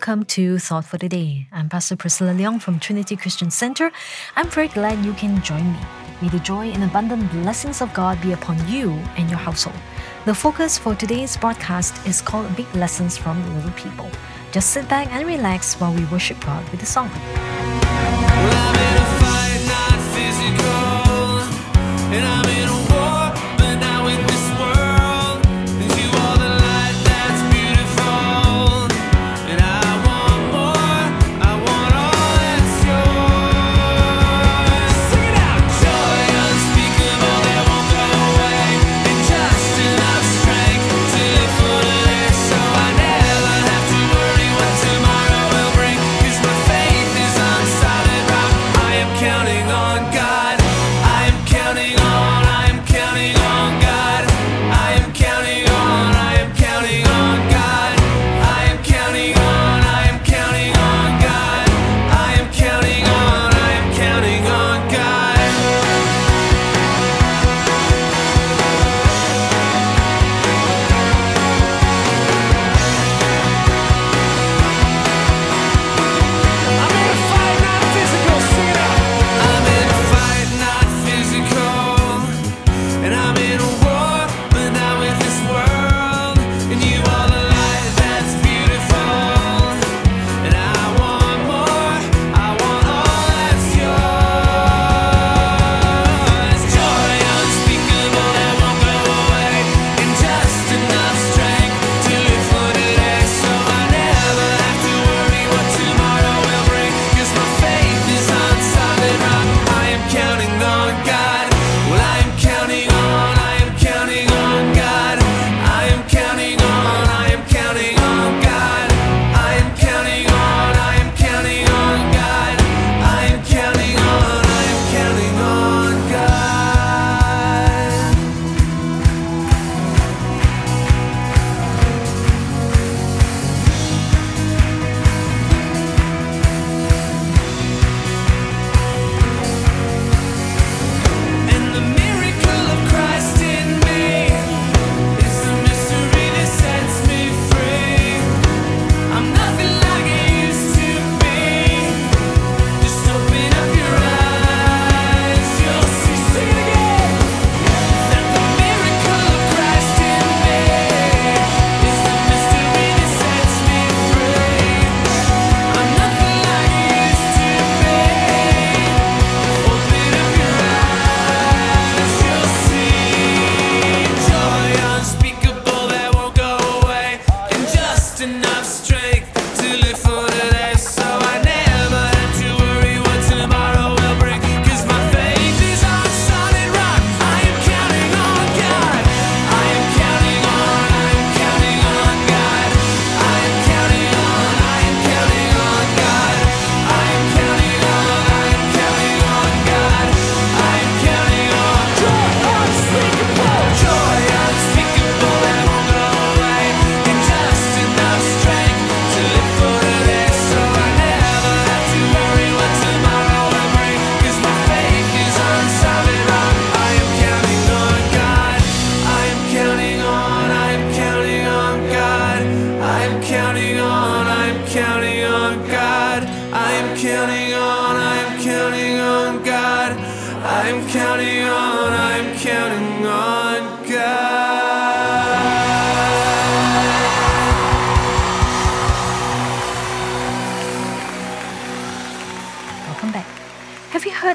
welcome to Thought for the Day. I'm Pastor Priscilla Leong from Trinity Christian Center. I'm very glad you can join me. May the joy and abundant blessings of God be upon you and your household. The focus for today's broadcast is called Big Lessons from Little People. Just sit back and relax while we worship God with a song.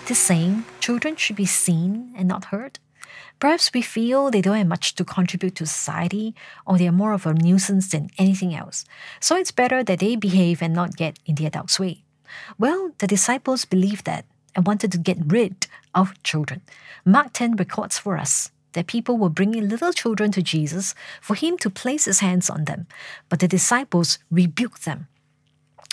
This saying, children should be seen and not heard. Perhaps we feel they don't have much to contribute to society, or they are more of a nuisance than anything else. So it's better that they behave and not get in the adult's way. Well, the disciples believed that and wanted to get rid of children. Mark 10 records for us that people were bringing little children to Jesus for him to place his hands on them, but the disciples rebuked them.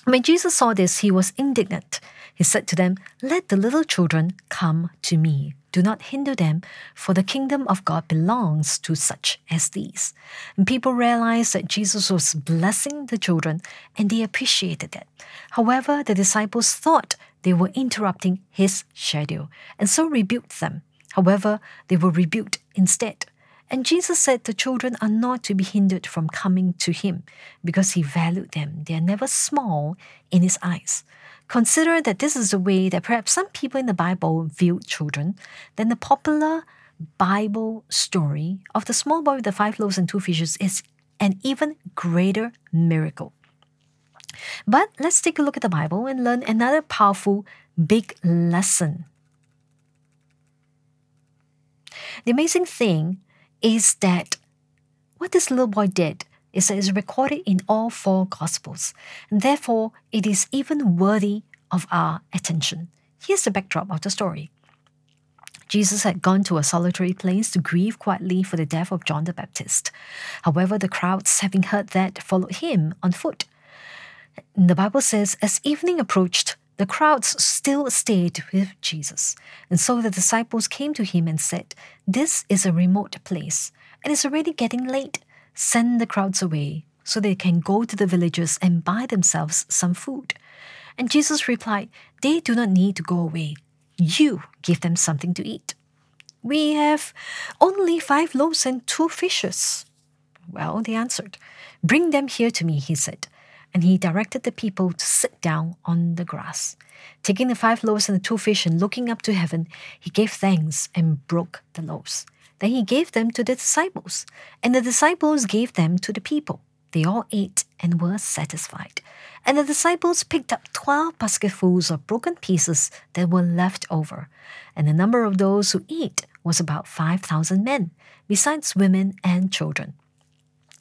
When Jesus saw this, he was indignant he said to them, Let the little children come to me. Do not hinder them, for the kingdom of God belongs to such as these. And people realized that Jesus was blessing the children, and they appreciated it. However, the disciples thought they were interrupting his schedule, and so rebuked them. However, they were rebuked instead. And Jesus said the children are not to be hindered from coming to him because he valued them. They are never small in his eyes. Consider that this is the way that perhaps some people in the Bible viewed children, then the popular Bible story of the small boy with the five loaves and two fishes is an even greater miracle. But let's take a look at the Bible and learn another powerful big lesson. The amazing thing is that what this little boy did is that it's recorded in all four Gospels, and therefore it is even worthy of our attention. Here's the backdrop of the story. Jesus had gone to a solitary place to grieve quietly for the death of John the Baptist. However, the crowds, having heard that, followed him on foot. The Bible says, as evening approached, the crowds still stayed with Jesus. And so the disciples came to him and said, This is a remote place, and it's already getting late. Send the crowds away so they can go to the villages and buy themselves some food. And Jesus replied, They do not need to go away. You give them something to eat. We have only five loaves and two fishes. Well, they answered, Bring them here to me, he said and he directed the people to sit down on the grass. Taking the five loaves and the two fish and looking up to heaven, he gave thanks and broke the loaves. Then he gave them to the disciples, and the disciples gave them to the people. They all ate and were satisfied. And the disciples picked up twelve basketfuls of broken pieces that were left over. And the number of those who ate was about five thousand men, besides women and children.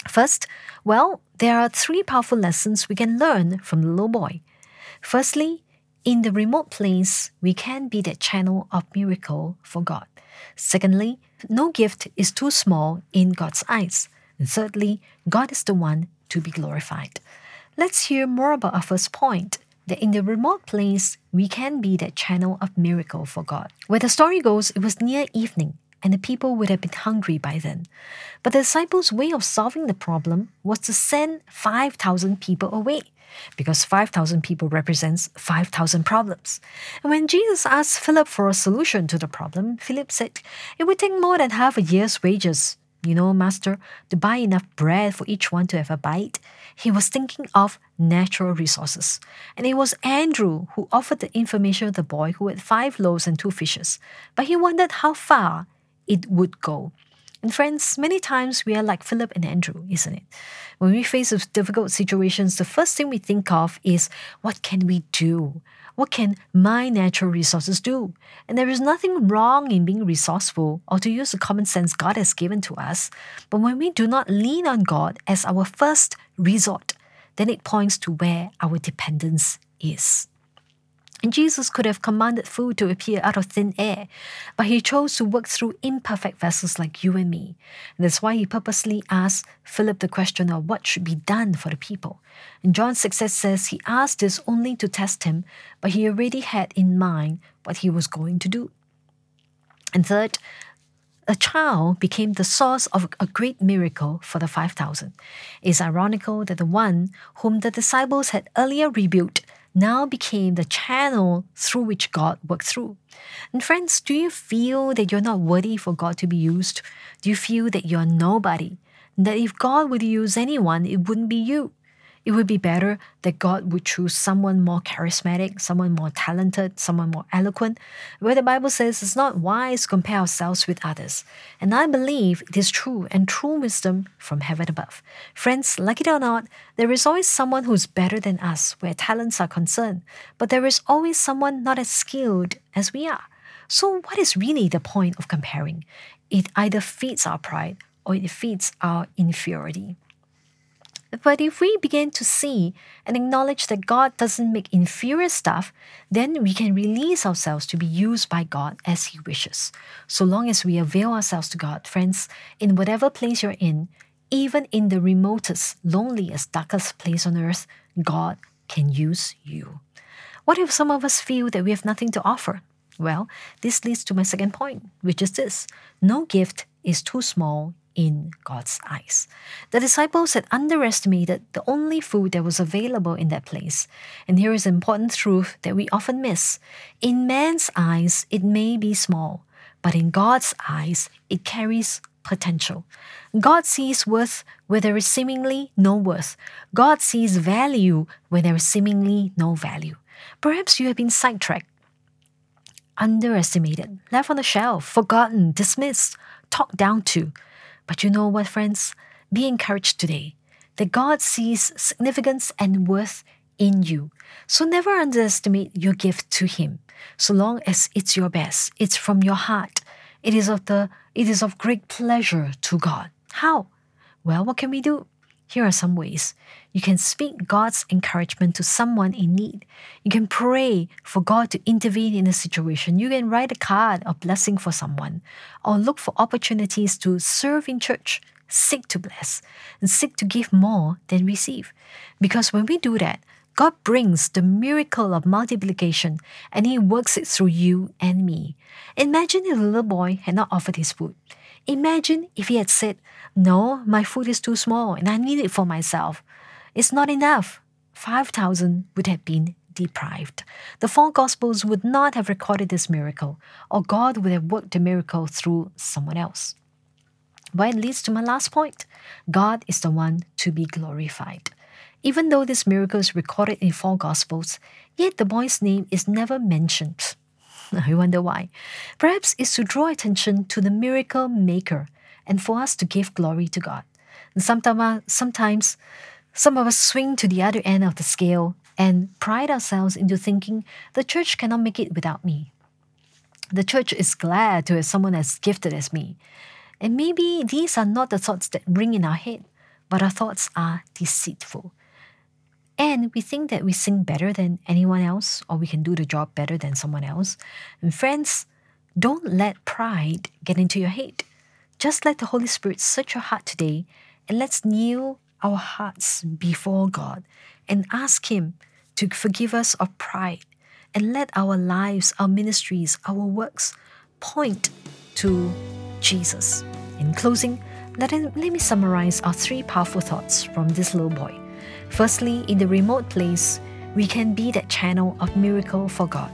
First, well, there are three powerful lessons we can learn from the little boy. Firstly, in the remote place, we can be that channel of miracle for God. Secondly, no gift is too small in God's eyes. And thirdly, God is the one to be glorified. Let's hear more about our first point that in the remote place, we can be that channel of miracle for God. Where the story goes, it was near evening, and the people would have been hungry by then. But the disciples' way of solving the problem was to send 5,000 people away, because 5,000 people represents 5,000 problems. And when Jesus asked Philip for a solution to the problem, Philip said, It would take more than half a year's wages, you know, Master, to buy enough bread for each one to have a bite. He was thinking of natural resources. And it was Andrew who offered the information of the boy who had five loaves and two fishes. But he wondered how far it would go. And friends, many times we are like Philip and Andrew, isn't it? When we face difficult situations, the first thing we think of is what can we do? What can my natural resources do? And there is nothing wrong in being resourceful or to use the common sense God has given to us. But when we do not lean on God as our first resort, then it points to where our dependence is. Jesus could have commanded food to appear out of thin air, but he chose to work through imperfect vessels like you and me. That's why he purposely asked Philip the question of what should be done for the people. And John 6 says he asked this only to test him, but he already had in mind what he was going to do. And third, a child became the source of a great miracle for the 5,000. It's ironical that the one whom the disciples had earlier rebuked now became the channel through which God worked through. And friends, do you feel that you're not worthy for God to be used? Do you feel that you're nobody? That if God would use anyone, it wouldn't be you? It would be better that God would choose someone more charismatic, someone more talented, someone more eloquent, where the Bible says it's not wise to compare ourselves with others. And I believe it is true and true wisdom from heaven above. Friends, like it or not, there is always someone who's better than us where talents are concerned, but there is always someone not as skilled as we are. So, what is really the point of comparing? It either feeds our pride or it feeds our inferiority. But if we begin to see and acknowledge that God doesn't make inferior stuff, then we can release ourselves to be used by God as He wishes. So long as we avail ourselves to God, friends, in whatever place you're in, even in the remotest, loneliest, darkest place on earth, God can use you. What if some of us feel that we have nothing to offer? Well, this leads to my second point, which is this no gift is too small in God's eyes. The disciples had underestimated the only food that was available in that place. And here is an important truth that we often miss. In man's eyes, it may be small, but in God's eyes, it carries potential. God sees worth where there is seemingly no worth. God sees value where there is seemingly no value. Perhaps you have been sidetracked, underestimated, left on the shelf, forgotten, dismissed, talked down to. But you know what, friends? Be encouraged today that God sees significance and worth in you. So never underestimate your gift to Him. So long as it's your best, it's from your heart. It is of the it is of great pleasure to God. How? Well, what can we do? Here are some ways. You can speak God's encouragement to someone in need. You can pray for God to intervene in a situation. You can write a card of blessing for someone, or look for opportunities to serve in church, seek to bless, and seek to give more than receive. Because when we do that, God brings the miracle of multiplication and He works it through you and me. Imagine if the little boy had not offered his food. Imagine if he had said, No, my food is too small and I need it for myself. It's not enough. 5,000 would have been deprived. The four Gospels would not have recorded this miracle, or God would have worked the miracle through someone else. But it leads to my last point God is the one to be glorified. Even though this miracle is recorded in four Gospels, yet the boy's name is never mentioned. I wonder why. Perhaps it's to draw attention to the miracle maker and for us to give glory to God. And sometimes, sometimes some of us swing to the other end of the scale and pride ourselves into thinking the church cannot make it without me. The church is glad to have someone as gifted as me. And maybe these are not the thoughts that ring in our head, but our thoughts are deceitful. And we think that we sing better than anyone else, or we can do the job better than someone else. And friends, don't let pride get into your head. Just let the Holy Spirit search your heart today, and let's kneel our hearts before God and ask Him to forgive us of pride and let our lives, our ministries, our works point to Jesus. In closing, let, let me summarize our three powerful thoughts from this little boy. Firstly, in the remote place, we can be that channel of miracle for God.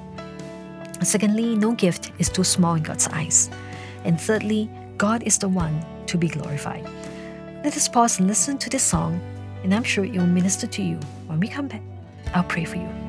Secondly, no gift is too small in God's eyes. And thirdly, God is the one to be glorified. Let us pause and listen to this song, and I'm sure it will minister to you. When we come back, I'll pray for you.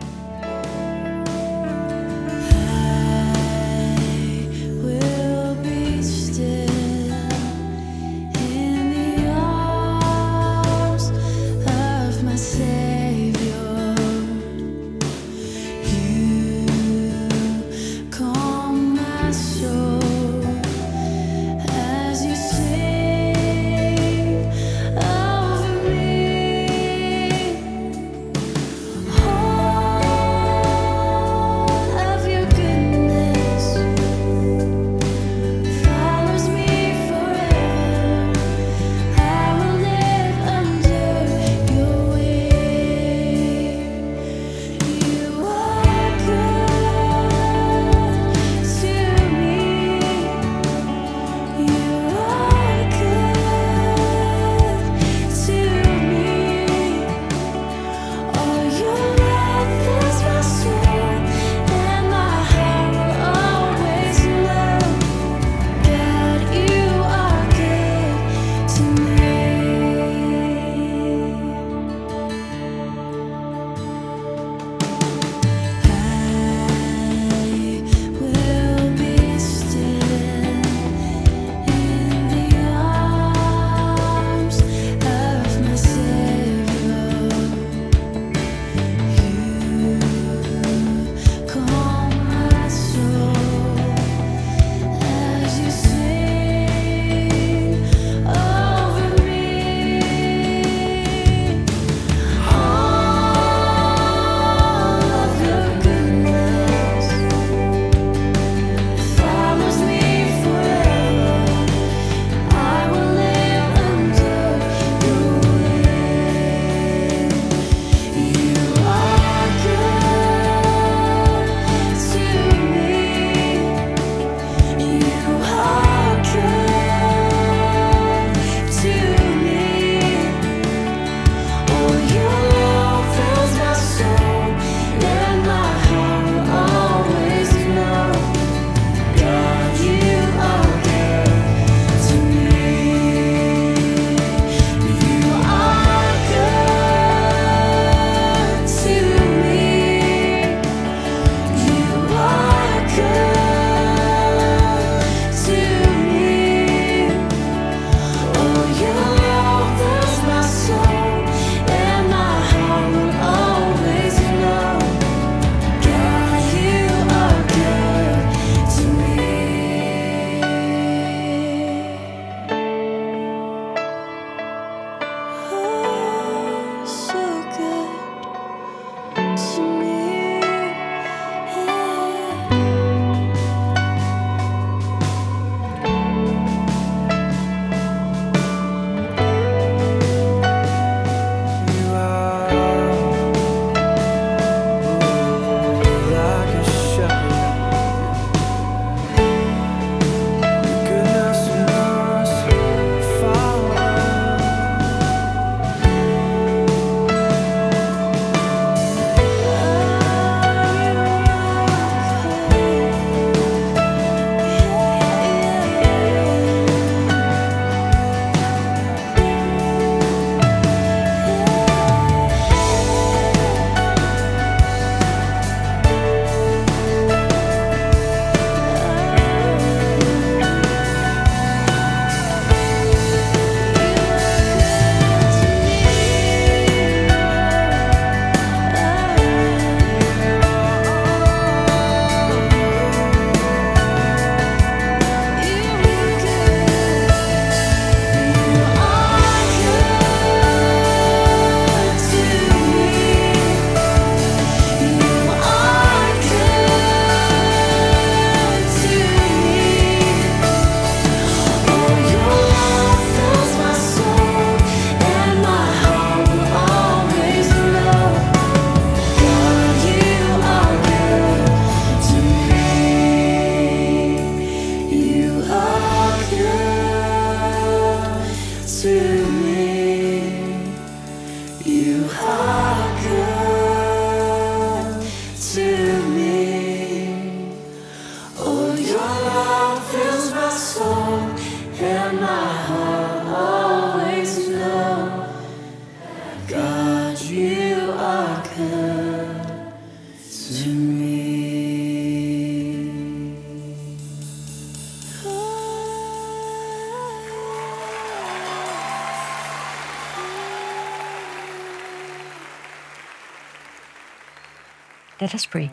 Let us pray.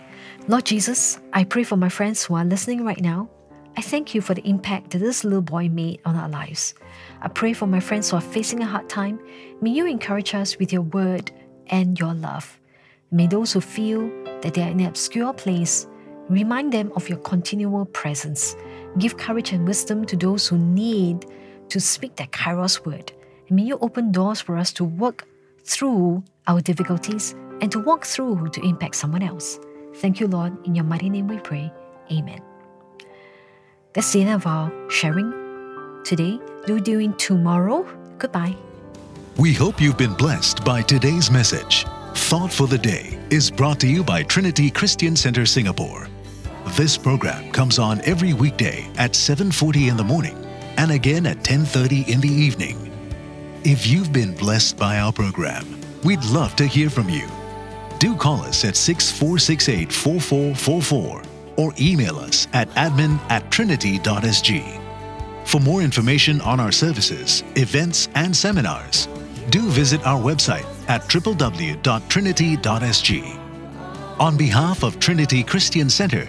Lord Jesus, I pray for my friends who are listening right now. I thank you for the impact that this little boy made on our lives. I pray for my friends who are facing a hard time. May you encourage us with your word and your love. May those who feel that they are in an obscure place remind them of your continual presence. Give courage and wisdom to those who need to speak that Kairos word. May you open doors for us to work through our difficulties and to walk through to impact someone else. Thank you, Lord. In your mighty name we pray. Amen. That's the end of our sharing today. Do doing tomorrow. Goodbye. We hope you've been blessed by today's message. Thought for the Day is brought to you by Trinity Christian Center Singapore. This program comes on every weekday at 7:40 in the morning and again at 10:30 in the evening. If you've been blessed by our program, we'd love to hear from you do call us at 6468 4444 or email us at admin at trinity.sg. For more information on our services, events, and seminars, do visit our website at www.trinity.sg. On behalf of Trinity Christian Center,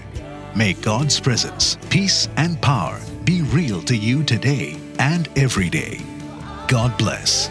may God's presence, peace, and power be real to you today and every day. God bless.